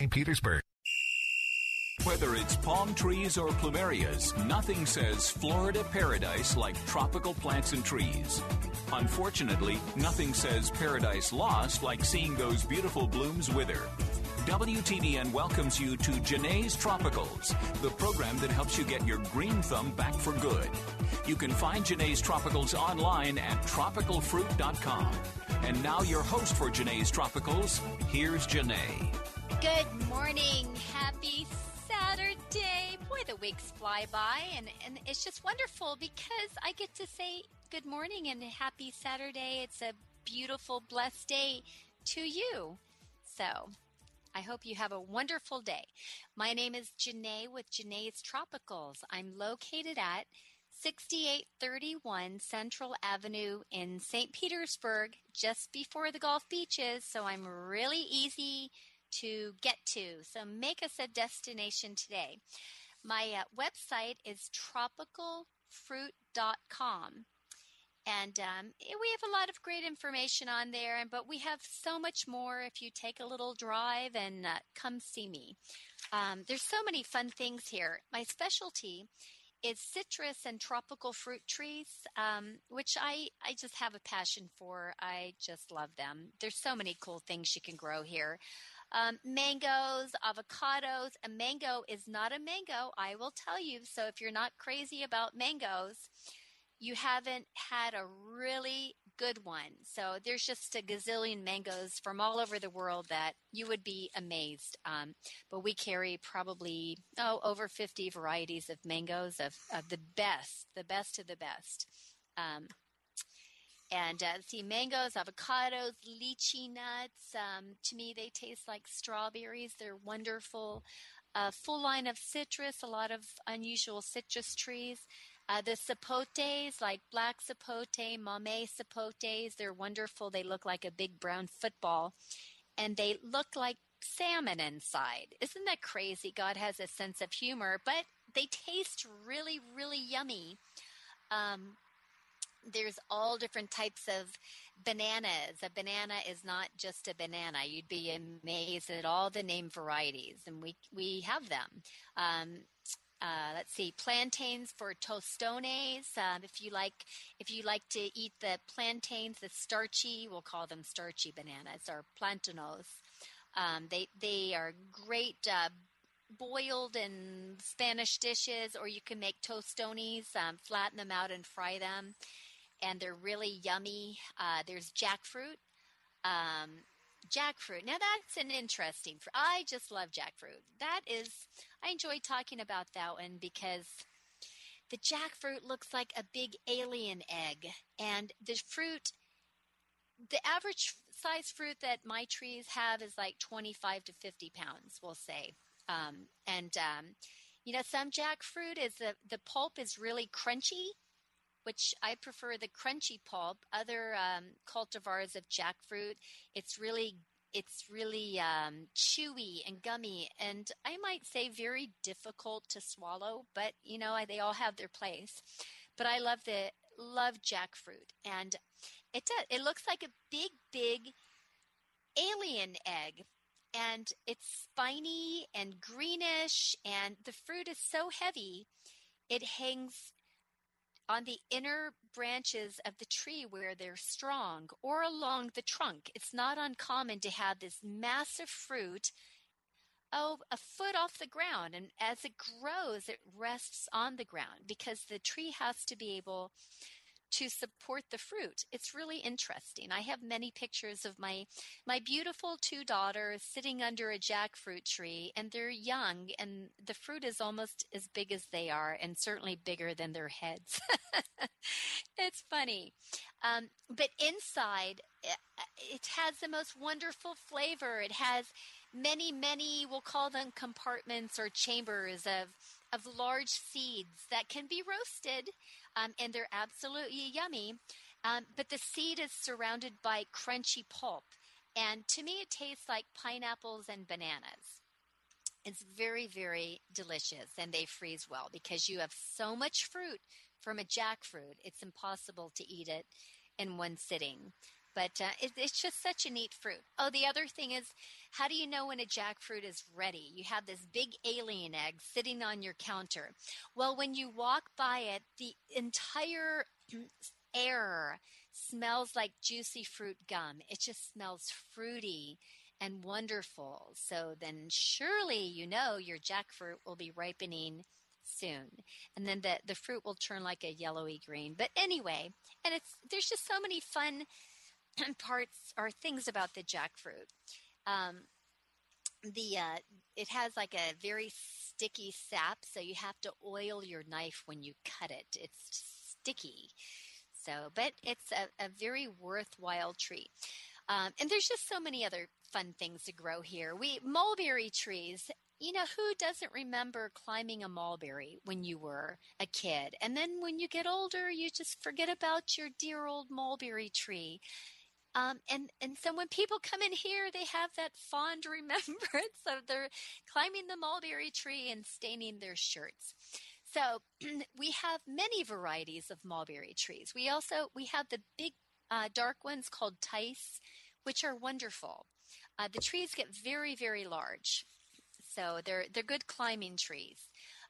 St. Petersburg. Whether it's palm trees or plumerias, nothing says Florida paradise like tropical plants and trees. Unfortunately, nothing says paradise lost like seeing those beautiful blooms wither. WTBN welcomes you to Jene's Tropicals, the program that helps you get your green thumb back for good. You can find Jene's Tropicals online at tropicalfruit.com. And now, your host for Jene's Tropicals, here's Jene. Good morning. Happy Saturday. Boy, the weeks fly by, and, and it's just wonderful because I get to say good morning and happy Saturday. It's a beautiful, blessed day to you. So, I hope you have a wonderful day. My name is Jene with Jene's Tropicals. I'm located at 6831 Central Avenue in St. Petersburg, just before the Gulf beaches. So I'm really easy to get to. So make us a destination today. My uh, website is tropicalfruit.com. And um, we have a lot of great information on there, but we have so much more if you take a little drive and uh, come see me. Um, there's so many fun things here. My specialty is citrus and tropical fruit trees, um, which I, I just have a passion for. I just love them. There's so many cool things you can grow here. Um, mangoes, avocados. A mango is not a mango, I will tell you. So if you're not crazy about mangoes, you haven't had a really good one. So there's just a gazillion mangoes from all over the world that you would be amazed. Um, but we carry probably oh over 50 varieties of mangoes of, of the best, the best of the best. Um, and uh, see mangoes, avocados, lychee nuts. Um, to me, they taste like strawberries. They're wonderful. A full line of citrus, a lot of unusual citrus trees. Uh, the sapotes, like black sapote, mamey sapotes, they're wonderful. They look like a big brown football and they look like salmon inside. Isn't that crazy? God has a sense of humor, but they taste really, really yummy. Um, there's all different types of bananas. A banana is not just a banana. You'd be amazed at all the name varieties, and we we have them. Um, uh, let's see, plantains for tostones. Um, if you like, if you like to eat the plantains, the starchy, we'll call them starchy bananas or plantanos. Um, they they are great. Uh, boiled in Spanish dishes, or you can make tostones, um, flatten them out and fry them, and they're really yummy. Uh, there's jackfruit. Um, jackfruit. Now that's an interesting. I just love jackfruit. That is, I enjoy talking about that one because the jackfruit looks like a big alien egg, and the fruit, the average size fruit that my trees have is like 25 to 50 pounds, we'll say. Um, and um, you know, some jackfruit is the the pulp is really crunchy, which I prefer the crunchy pulp. Other um, cultivars of jackfruit, it's really it's really um, chewy and gummy, and I might say very difficult to swallow. But you know, they all have their place. But I love the love jackfruit, and it does. It looks like a big, big alien egg and it's spiny and greenish and the fruit is so heavy it hangs on the inner branches of the tree where they're strong or along the trunk. It's not uncommon to have this massive fruit, oh, a foot off the ground. And as it grows, it rests on the ground because the tree has to be able to support the fruit. It's really interesting. I have many pictures of my my beautiful two daughters sitting under a jackfruit tree and they're young and the fruit is almost as big as they are and certainly bigger than their heads. it's funny. Um, but inside it, it has the most wonderful flavor. It has many, many, we'll call them compartments or chambers of, of large seeds that can be roasted, um, and they're absolutely yummy. Um, but the seed is surrounded by crunchy pulp. And to me, it tastes like pineapples and bananas. It's very, very delicious, and they freeze well because you have so much fruit from a jackfruit. It's impossible to eat it in one sitting. But uh, it, it's just such a neat fruit. Oh, the other thing is, how do you know when a jackfruit is ready? You have this big alien egg sitting on your counter. Well, when you walk by it, the entire air smells like juicy fruit gum. It just smells fruity and wonderful. So then surely you know your jackfruit will be ripening soon. And then the, the fruit will turn like a yellowy green. But anyway, and it's there's just so many fun parts or things about the jackfruit. Um, the uh, it has like a very sticky sap, so you have to oil your knife when you cut it. It's sticky. So, but it's a, a very worthwhile tree. Um, and there's just so many other fun things to grow here. We mulberry trees. You know, who doesn't remember climbing a mulberry when you were a kid? And then when you get older, you just forget about your dear old mulberry tree. Um, and and so when people come in here, they have that fond remembrance of their climbing the mulberry tree and staining their shirts. So we have many varieties of mulberry trees. We also we have the big uh, dark ones called Tice, which are wonderful. Uh, the trees get very, very large, so they're they're good climbing trees.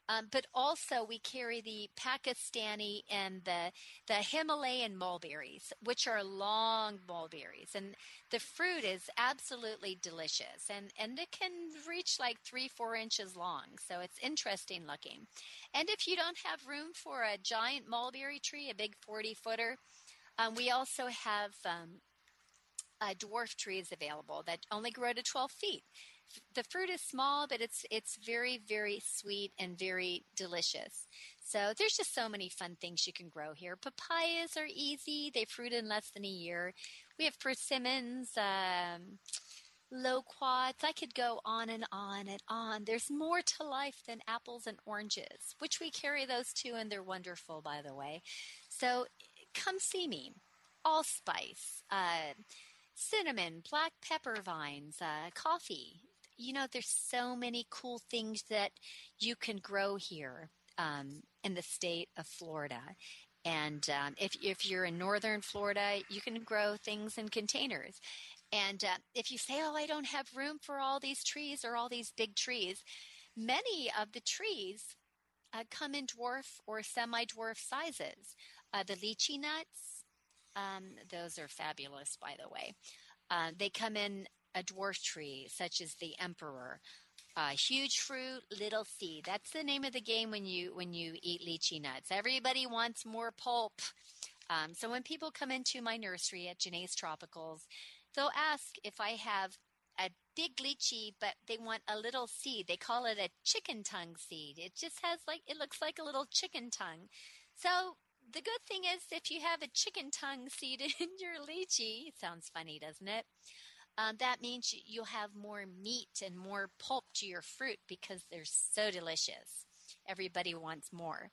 Um, but also we carry the Pakistani and the the Himalayan mulberries, which are long mulberries, and the fruit is absolutely delicious, and and it can reach like three four inches long, so it's interesting looking. And if you don't have room for a giant mulberry tree, a big forty footer, um, we also have um, uh, dwarf trees available that only grow to 12 feet. The fruit is small, but it's it's very very sweet and very delicious. So there's just so many fun things you can grow here. Papayas are easy; they fruit in less than a year. We have persimmons. Um, loquats. I could go on and on and on. There's more to life than apples and oranges, which we carry those too, and they're wonderful, by the way. So come see me. Allspice, uh, cinnamon, black pepper vines, uh, coffee. You know, there's so many cool things that you can grow here um, in the state of Florida. And um, if, if you're in northern Florida, you can grow things in containers. And uh, if you say, oh, I don't have room for all these trees or all these big trees, many of the trees uh, come in dwarf or semi dwarf sizes. Uh, the lychee nuts, um, those are fabulous, by the way. Uh, they come in a dwarf tree, such as the emperor. Uh, huge fruit, little seed. That's the name of the game when you when you eat lychee nuts. Everybody wants more pulp. Um, so when people come into my nursery at Jene's Tropicals, they'll ask if I have a big lychee, but they want a little seed. They call it a chicken tongue seed. It just has like it looks like a little chicken tongue. So the good thing is if you have a chicken tongue seed in your lychee, sounds funny, doesn't it? Um, that means you'll have more meat and more pulp to your fruit because they're so delicious. Everybody wants more.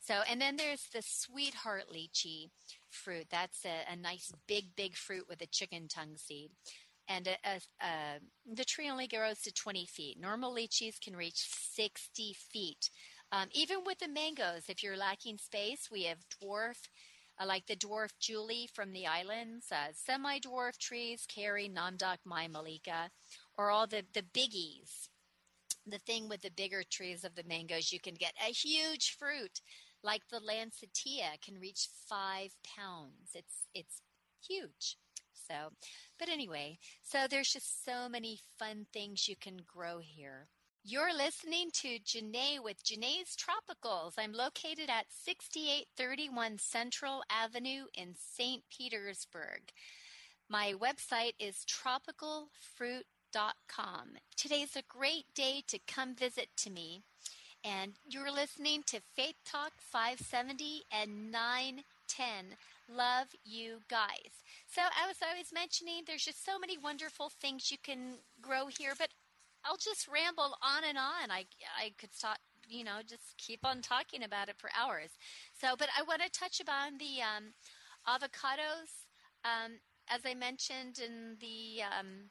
So, and then there's the sweetheart lychee fruit. That's a, a nice big, big fruit with a chicken tongue seed. And a, a, the tree only grows to 20 feet. Normal lychees can reach 60 feet. Um, even with the mangoes, if you're lacking space, we have dwarf, uh, like the dwarf Julie from the islands, uh, semi-dwarf trees, Carrie, Nam Doc, Mai Malika, or all the, the biggies. The thing with the bigger trees of the mangoes, you can get a huge fruit, like the Lancetilla, can reach five pounds. It's it's huge. So, but anyway, so there's just so many fun things you can grow here. You're listening to Jene with Jene's Tropicals. I'm located at 6831 Central Avenue in St. Petersburg. My website is tropicalfruit.com. Today's a great day to come visit to me. And you're listening to Faith Talk 570 and 910. Love you guys. So, as I was mentioning, there's just so many wonderful things you can grow here, but I'll just ramble on and on. I I could stop, you know, just keep on talking about it for hours. So, but I want to touch upon the um, avocados. Um, as I mentioned in the um,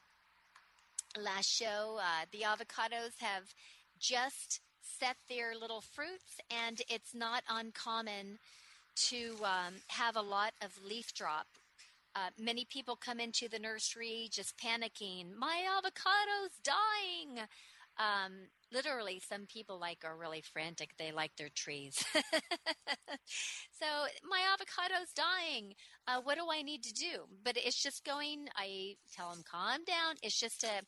last show, uh, the avocados have just set their little fruits, and it's not uncommon to um, have a lot of leaf drop. Uh, many people come into the nursery just panicking. My avocado's dying. Um, literally, some people like are really frantic. They like their trees. so my avocado's dying. Uh, what do I need to do? But it's just going. I tell them calm down. It's just a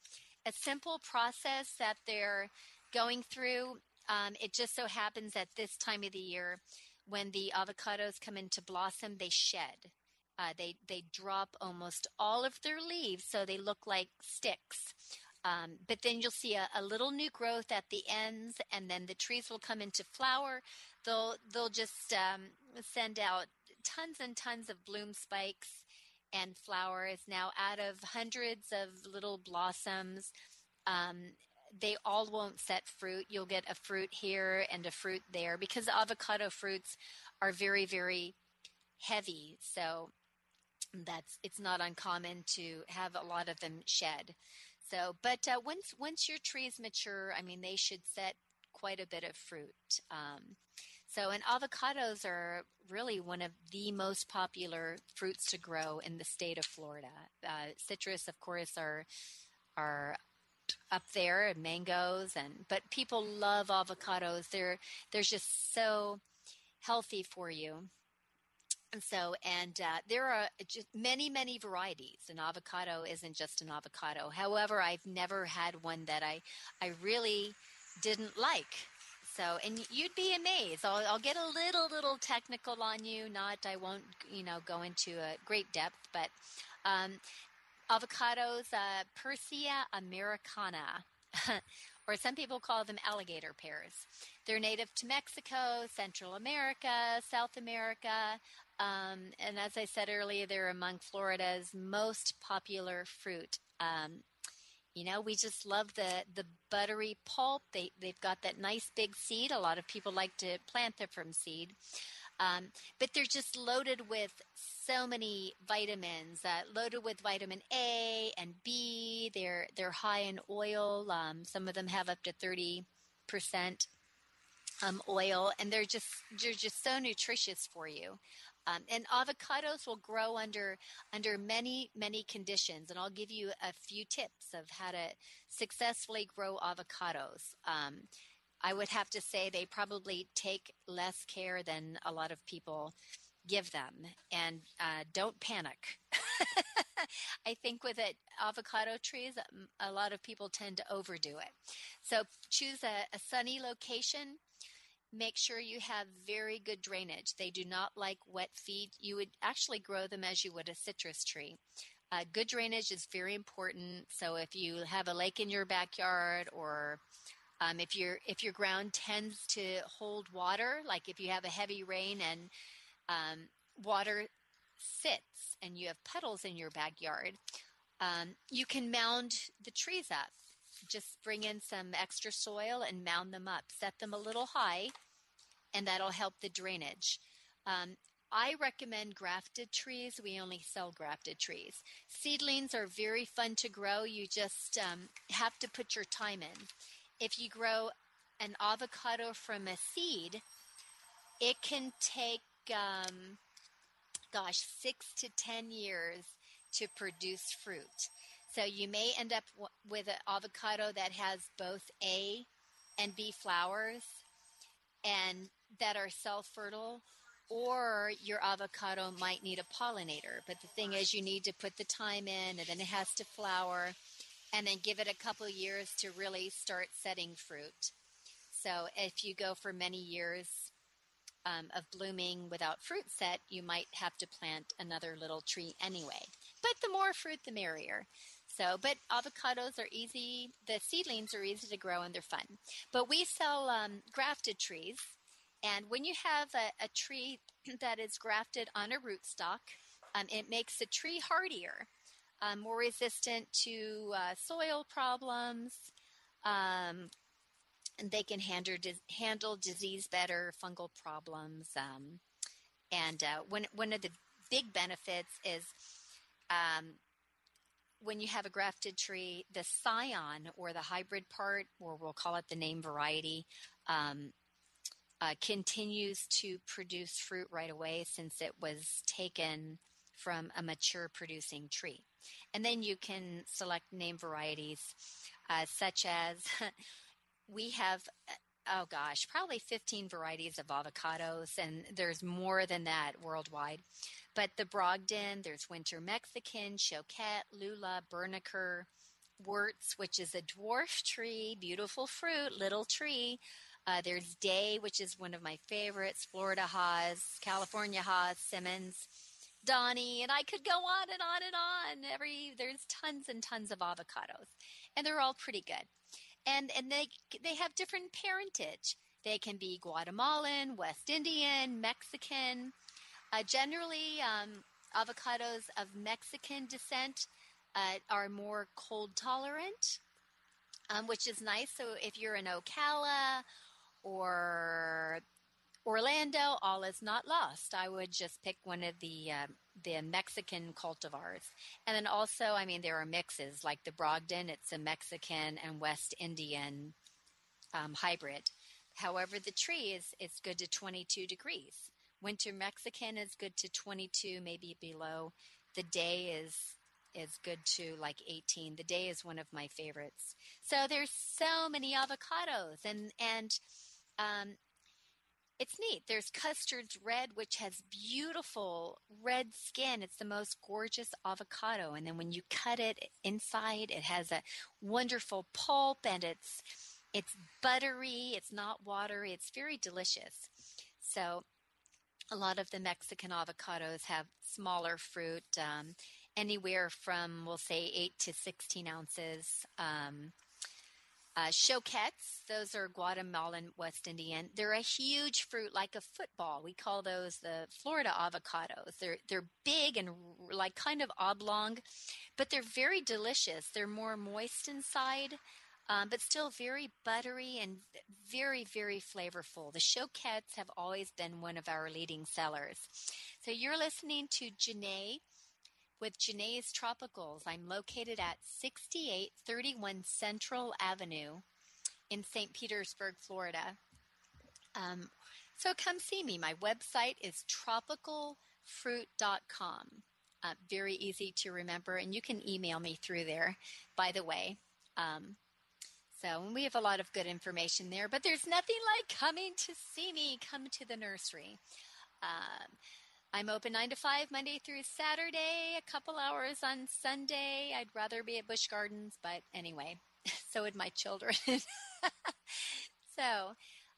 a simple process that they're going through. Um, it just so happens at this time of the year, when the avocados come into blossom, they shed. Uh, they they drop almost all of their leaves, so they look like sticks. Um, but then you'll see a, a, little new growth at the ends, and then the trees will come into flower. They'll they'll just um, send out tons and tons of bloom spikes and flowers. Now, out of hundreds of little blossoms, um, they all won't set fruit. You'll get a fruit here and a fruit there because avocado fruits are very, very heavy. So that's it's not uncommon to have a lot of them shed. So, but uh, once once your trees mature, I mean, they should set quite a bit of fruit. Um, so, and avocados are really one of the most popular fruits to grow in the state of Florida. Uh, citrus, of course, are are up there, and mangoes, and but people love avocados. They're they're just so healthy for you. And so, and uh, there are just many, many varieties. An avocado isn't just an avocado. However, I've never had one that I, I really didn't like. So, and you'd be amazed. I'll, I'll get a little, little technical on you. Not, I won't, you know, go into a great depth, but um, avocados, uh, Persea americana, or some people call them alligator pears. They're native to Mexico, Central America, South America, um, and as I said earlier, they're among Florida's most popular fruit. Um, you know, we just love the the buttery pulp. They they've got that nice big seed. A lot of people like to plant them from seed, um, but they're just loaded with so many vitamins. Uh, loaded with vitamin A and B. They're they're high in oil. Um, some of them have up to thirty percent um, oil, and they're just they're just so nutritious for you. Um, and avocados will grow under under many many conditions, and I'll give you a few tips of how to successfully grow avocados. Um, I would have to say they probably take less care than a lot of people give them, and uh, don't panic. I think with it, avocado trees, a lot of people tend to overdo it. So choose a, a sunny location make sure you have very good drainage. They do not like wet feet. You would actually grow them as you would a citrus tree. Uh, good drainage is very important. So if you have a lake in your backyard, or um, if your if your ground tends to hold water, like if you have a heavy rain and um, water sits and you have puddles in your backyard, um, you can mound the trees up just bring in some extra soil and mound them up. Set them a little high, and that'll help the drainage. Um, I recommend grafted trees. We only sell grafted trees. Seedlings are very fun to grow. You just um, have to put your time in. If you grow an avocado from a seed, it can take, um, gosh, six to ten years to produce fruit. So you may end up w- with an avocado that has both A and B flowers and that are self fertile, or your avocado might need a pollinator. But the thing is, you need to put the time in, and then it has to flower, and then give it a couple years to really start setting fruit. So if you go for many years um, of blooming without fruit set, you might have to plant another little tree anyway. But the more fruit, the merrier. So, but avocados are easy. The seedlings are easy to grow and they're fun. But we sell um, grafted trees. And when you have a, a, tree that is grafted on a rootstock, um, it makes the tree hardier, um, more resistant to uh, soil problems, Um, and they can handle handle disease better, fungal problems, um, and uh, one one of the big benefits is um, when you have a grafted tree, the scion or the hybrid part, or we'll call it the name variety, um, uh, continues to produce fruit right away since it was taken from a mature producing tree. And then you can select name varieties uh, such as we have oh gosh, probably 15 varieties of avocados, and there's more than that worldwide. But the Brogden, there's Winter Mexican, Choquette, Lula, Berneker, Wurtz, which is a dwarf tree, beautiful fruit, little tree. Uh, there's Day, which is one of my favorites, Florida Hass, California Hass, Simmons, Donnie, and I could go on and on and on. Every there's tons and tons of avocados, and they're all pretty good and and they they have different parentage. They can be Guatemalan, West Indian, Mexican. Uh, generally, um, avocados of Mexican descent uh, are more cold tolerant, um, which is nice. So if you're in Ocala or Orlando, all is not lost. I would just pick one of the uh, the Mexican cultivars. And then also, I mean, there are mixes like the Brogden, it's a Mexican and West Indian um, hybrid. However, the tree is, is good to 22 degrees. Winter Mexican is good to 22, maybe below. The day is is good to like 18. The day is one of my favorites. So there's so many avocados and and um, it's neat. There's Custard's Red, which has beautiful red skin. It's the most gorgeous avocado. And then when you cut it inside, it has a wonderful pulp and it's it's buttery, it's not watery, it's very delicious. So a lot of the Mexican avocados have smaller fruit, um, anywhere from, we'll say, 8 to 16 ounces. Um, uh, choquettes, those are Guatemalan West Indian. They're a huge fruit, like a football. We call those the Florida avocados. They're they're big and like kind of oblong, but they're very delicious. They're more moist inside, um, but still very buttery and very very flavorful. The choquettes have always been one of our leading sellers. So you're listening to Jene with Jene's Tropicals. I'm located at 6831 Central Avenue in St. Petersburg, Florida. Um, so come see me. My website is tropicalfruit.com. Uh, very easy to remember, and you can email me through there, by the way. Um, so we have a lot of good information there, but there's nothing like coming to see me. Come to the nursery. Um, I'm open 9 to 5 Monday through Saturday, a couple hours on Sunday. I'd rather be at Busch Gardens, but anyway, so would my children. so,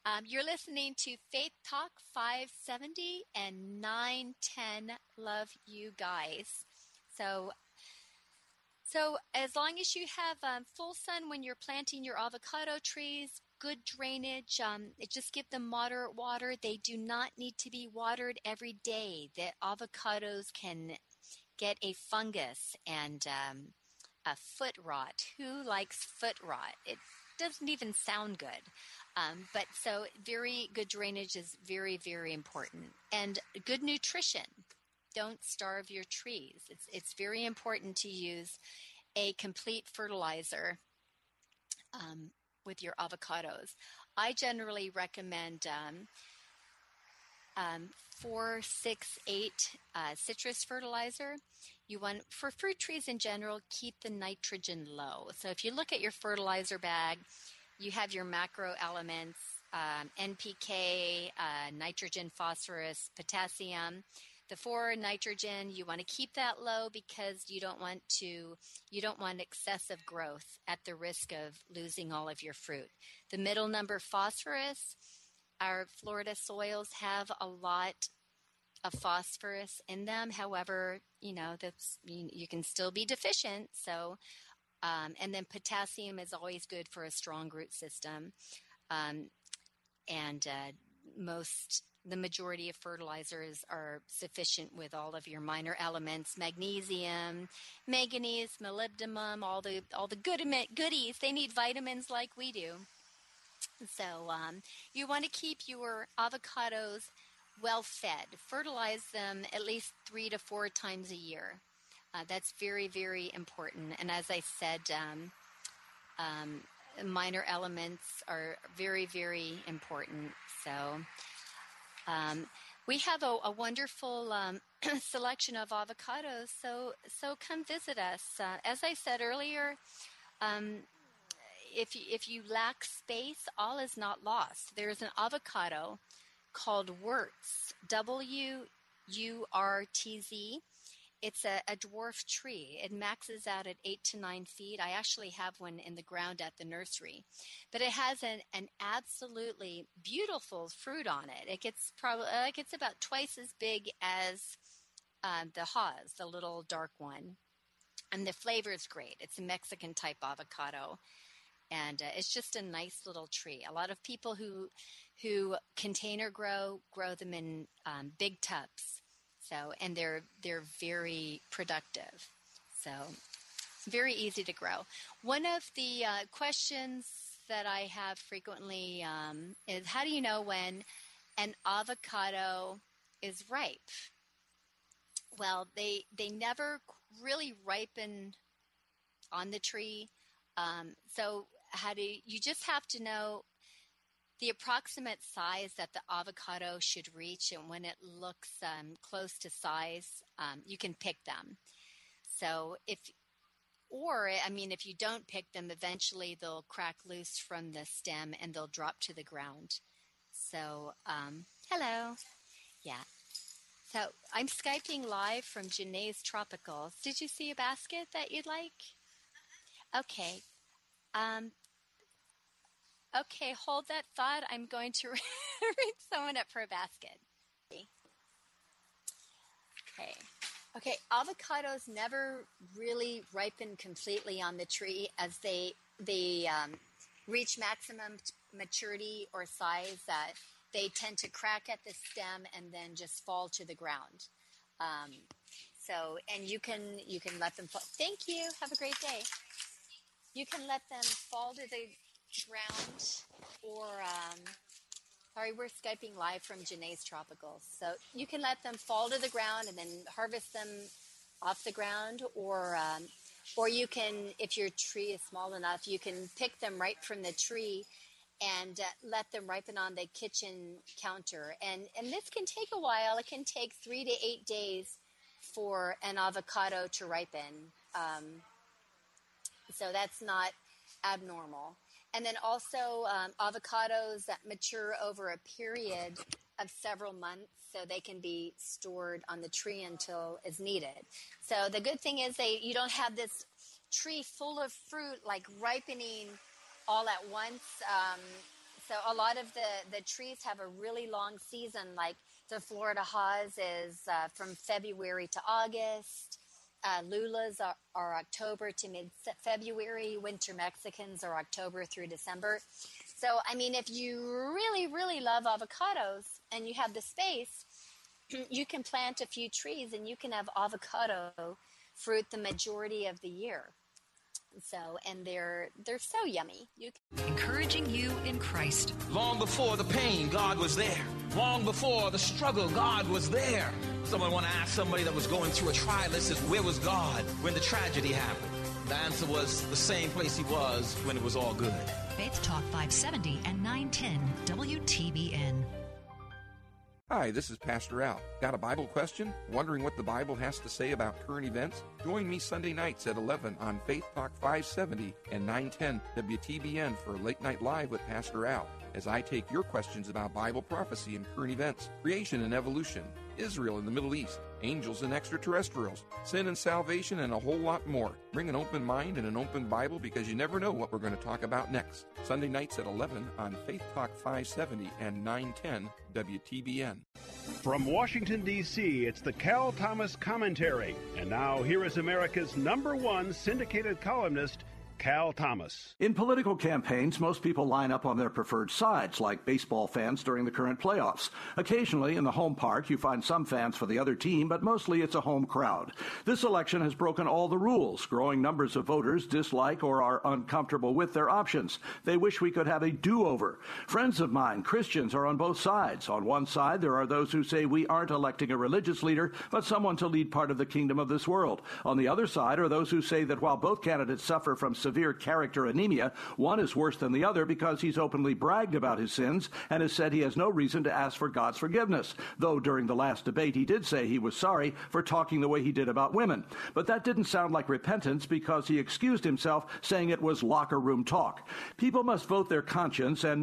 um, you're listening to Faith Talk 570 and 910. Love you guys. So, so as long as you have um, full sun when you're planting your avocado trees, good drainage. Um, just give them moderate water. They do not need to be watered every day. The avocados can get a fungus and um, a foot rot. Who likes foot rot? It doesn't even sound good. Um, but so very good drainage is very, very important. And good nutrition. Don't starve your trees. It's, it's very important to use a complete fertilizer um, with your avocados. I generally recommend um, um, four, six, eight uh, citrus fertilizer. You want for fruit trees in general, keep the nitrogen low. So if you look at your fertilizer bag, you have your macro elements: um, NPK, uh, nitrogen, phosphorus, potassium the four nitrogen you want to keep that low because you don't want to you don't want excessive growth at the risk of losing all of your fruit. The middle number phosphorus our florida soils have a lot of phosphorus in them. However you know that's you, can still be deficient so um, and then potassium is always good for a strong root system. Um, and uh, most the majority of fertilizers are sufficient with all of your minor elements magnesium manganese molybdenum all the all the good goodies. They need vitamins like we do. So um, you want to keep your avocados well fed. Fertilize them at least three to four times a year. Uh, that's very very important. And as i said um, um, minor elements are very very important. So um, we have a, a wonderful um, selection of avocados, so so come visit us. Uh, as I said earlier, um, if you, if you lack space, all is not lost. There is an avocado called Wurtz, W U R T Z. It's a, a, dwarf tree. It maxes out at eight to nine feet. I actually have one in the ground at the nursery, but it has an, an absolutely beautiful fruit on it. It gets probably uh, it gets about twice as big as um, the Hass, the little dark one, and the flavor is great. It's a Mexican type avocado, and uh, it's just a nice little tree. A lot of people who who container grow grow them in um, big tubs so, and they're they're very productive. So, very easy to grow. One of the uh, questions that I have frequently um, is, how do you know when an avocado is ripe? Well, they they never really ripen on the tree. Um, so, how do you, you just have to know the approximate size that the avocado should reach, and when it looks um, close to size, um, you can pick them. So if, or I mean, if you don't pick them, eventually they'll crack loose from the stem and they'll drop to the ground. So, um, hello, yeah. So I'm skyping live from Jene's Tropicals. Did you see a basket that you'd like? Okay. Um, Okay, hold that thought. I'm going to ring someone up for a basket. Okay. Okay, avocados never really ripen completely on the tree as they they um, reach maximum maturity or size. That they tend to crack at the stem and then just fall to the ground. Um, so, and you can you can let them fall. Thank you. Have a great day. You can let them fall to the ground or um, sorry we're skyping live from Jene's Tropicals so you can let them fall to the ground and then harvest them off the ground or um, or you can if your tree is small enough you can pick them right from the tree and uh, let them ripen on the kitchen counter. And and this can take a while. It can take three to eight days for an avocado to ripen. Um, so that's not abnormal and then also um, avocados that mature over a period of several months so they can be stored on the tree until is needed. So the good thing is they you don't have this tree full of fruit like ripening all at once. Um, so a lot of the, the trees have a really long season like the Florida Hass is uh, from February to August. Uh, Lulas are, are October to mid February. Winter Mexicans are October through December. So, I mean, if you really, really love avocados and you have the space, you can plant a few trees and you can have avocado fruit the majority of the year. So, and they're they're so yummy. You can- encouraging you in Christ. Long before the pain, God was there. Long before the struggle, God was there. Someone want to ask somebody that was going through a trial, this is where was God when the tragedy happened? The answer was the same place he was when it was all good. Faith Talk 570 and 910 WTBN. Hi, this is Pastor Al. Got a Bible question? Wondering what the Bible has to say about current events? Join me Sunday nights at 11 on Faith Talk 570 and 910 WTBN for Late Night Live with Pastor Al as I take your questions about Bible prophecy and current events, creation and evolution, Israel and the Middle East, angels and extraterrestrials, sin and salvation, and a whole lot more. Bring an open mind and an open Bible because you never know what we're going to talk about next. Sunday nights at 11 on Faith Talk 570 and 910 WTBN. From Washington, D.C., it's the Cal Thomas Commentary. And now, here is America's number one syndicated columnist, Cal Thomas. In political campaigns, most people line up on their preferred sides, like baseball fans during the current playoffs. Occasionally, in the home park, you find some fans for the other team, but mostly it's a home crowd. This election has broken all the rules. Growing numbers of voters dislike or are uncomfortable with their options. They wish we could have a do over. Friends of mine, Christians, are on both sides. On one side, there are those who say we aren't electing a religious leader, but someone to lead part of the kingdom of this world. On the other side are those who say that while both candidates suffer from severe character anemia, one is worse than the other because he's openly bragged about his sins and has said he has no reason to ask for God's forgiveness. Though during the last debate he did say he was sorry for talking the way he did about women. But that didn't sound like repentance because he excused himself, saying it was locker room talk. People must vote their conscience and